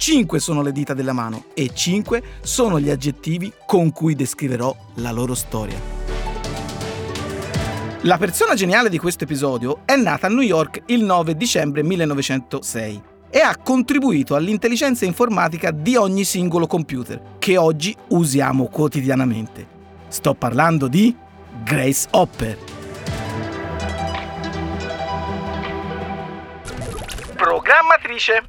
Cinque sono le dita della mano e cinque sono gli aggettivi con cui descriverò la loro storia. La persona geniale di questo episodio è nata a New York il 9 dicembre 1906 e ha contribuito all'intelligenza informatica di ogni singolo computer che oggi usiamo quotidianamente. Sto parlando di Grace Hopper. Programmatrice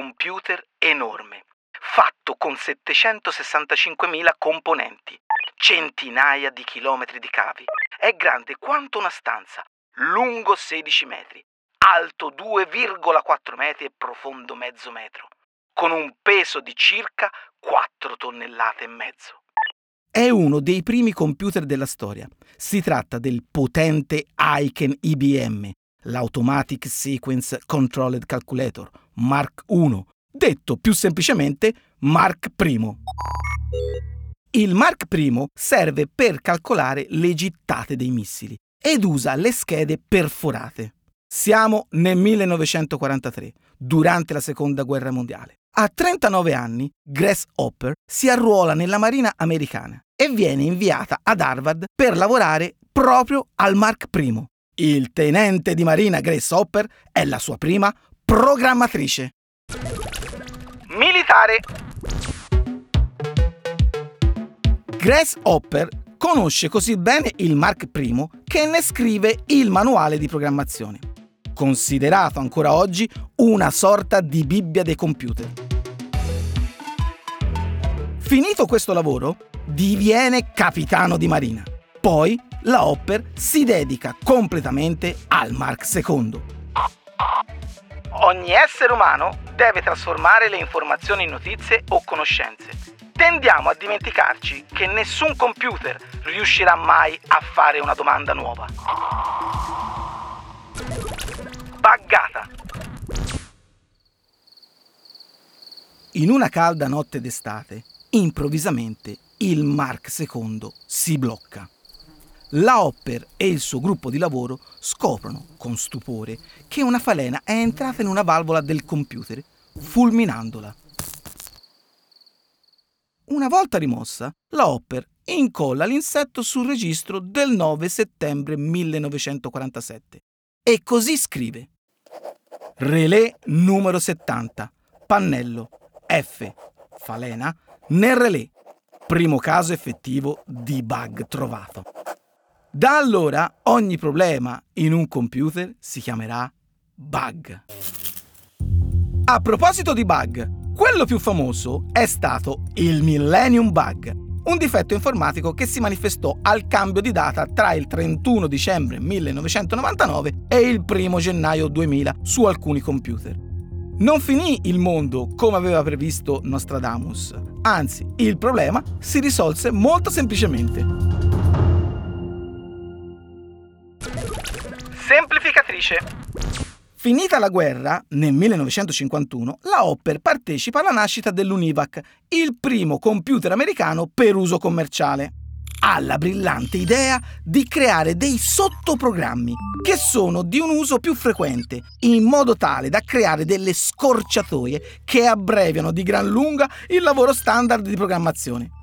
computer enorme, fatto con 765.000 componenti, centinaia di chilometri di cavi. È grande quanto una stanza, lungo 16 metri, alto 2,4 metri e profondo mezzo metro, con un peso di circa 4 tonnellate e mezzo. È uno dei primi computer della storia. Si tratta del potente Aiken IBM, l'Automatic Sequence Controlled Calculator, Mark I, detto più semplicemente Mark I. Il Mark I serve per calcolare le gittate dei missili ed usa le schede perforate. Siamo nel 1943, durante la Seconda Guerra Mondiale. A 39 anni, Grace Hopper si arruola nella Marina americana e viene inviata ad Harvard per lavorare proprio al Mark I, il tenente di marina Grace Hopper è la sua prima programmatrice. Militare. Grace Hopper conosce così bene il Mark I che ne scrive il manuale di programmazione, considerato ancora oggi una sorta di Bibbia dei computer. Finito questo lavoro, diviene capitano di marina. Poi la Hopper si dedica completamente al Mark II. Ogni essere umano deve trasformare le informazioni in notizie o conoscenze. Tendiamo a dimenticarci che nessun computer riuscirà mai a fare una domanda nuova. Baggata. In una calda notte d'estate, improvvisamente il Mark II si blocca la Hopper e il suo gruppo di lavoro scoprono, con stupore, che una falena è entrata in una valvola del computer, fulminandola. Una volta rimossa, la Hopper incolla l'insetto sul registro del 9 settembre 1947 e così scrive Relè numero 70, pannello F, falena, nel relè, primo caso effettivo di bug trovato. Da allora ogni problema in un computer si chiamerà bug. A proposito di bug, quello più famoso è stato il Millennium Bug, un difetto informatico che si manifestò al cambio di data tra il 31 dicembre 1999 e il 1 gennaio 2000 su alcuni computer. Non finì il mondo come aveva previsto Nostradamus, anzi il problema si risolse molto semplicemente. Semplificatrice. Finita la guerra, nel 1951, la Hopper partecipa alla nascita dell'UNIVAC, il primo computer americano per uso commerciale. Ha la brillante idea di creare dei sottoprogrammi che sono di un uso più frequente, in modo tale da creare delle scorciatoie che abbreviano di gran lunga il lavoro standard di programmazione.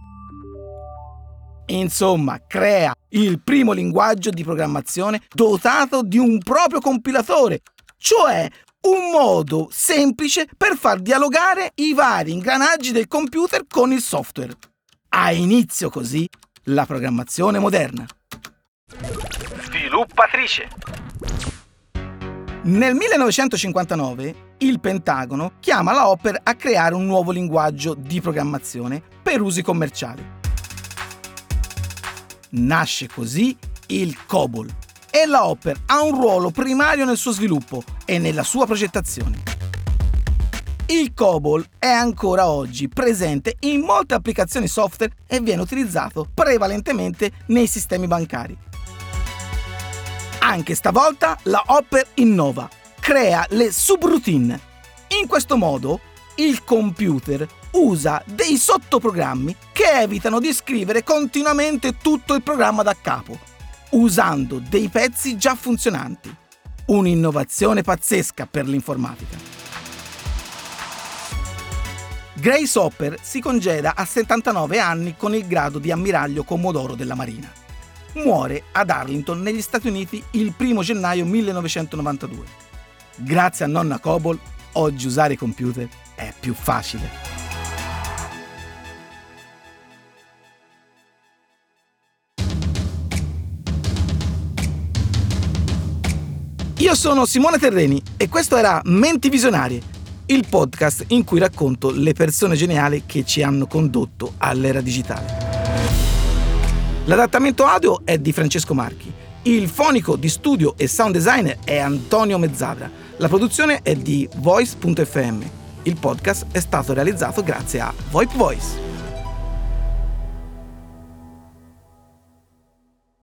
Insomma, crea il primo linguaggio di programmazione dotato di un proprio compilatore, cioè un modo semplice per far dialogare i vari ingranaggi del computer con il software. Ha inizio così la programmazione moderna. Sviluppatrice. Nel 1959 il Pentagono chiama la Hopper a creare un nuovo linguaggio di programmazione per usi commerciali. Nasce così il COBOL e la Hopper ha un ruolo primario nel suo sviluppo e nella sua progettazione. Il COBOL è ancora oggi presente in molte applicazioni software e viene utilizzato prevalentemente nei sistemi bancari. Anche stavolta la Hopper innova, crea le subroutine. In questo modo il computer usa dei sottoprogrammi che evitano di scrivere continuamente tutto il programma da capo, usando dei pezzi già funzionanti. Un'innovazione pazzesca per l'informatica. Grace Hopper si congeda a 79 anni con il grado di ammiraglio commodoro della Marina. Muore ad Arlington negli Stati Uniti il 1 gennaio 1992. Grazie a nonna Cobol, oggi usare i computer è più facile. Io sono Simone Terreni e questo era Menti Visionarie il podcast in cui racconto le persone geniali che ci hanno condotto all'era digitale. L'adattamento audio è di Francesco Marchi, il fonico di studio e sound designer è Antonio Mezzadra, la produzione è di Voice.fm. Il podcast è stato realizzato grazie a VoIP Voice.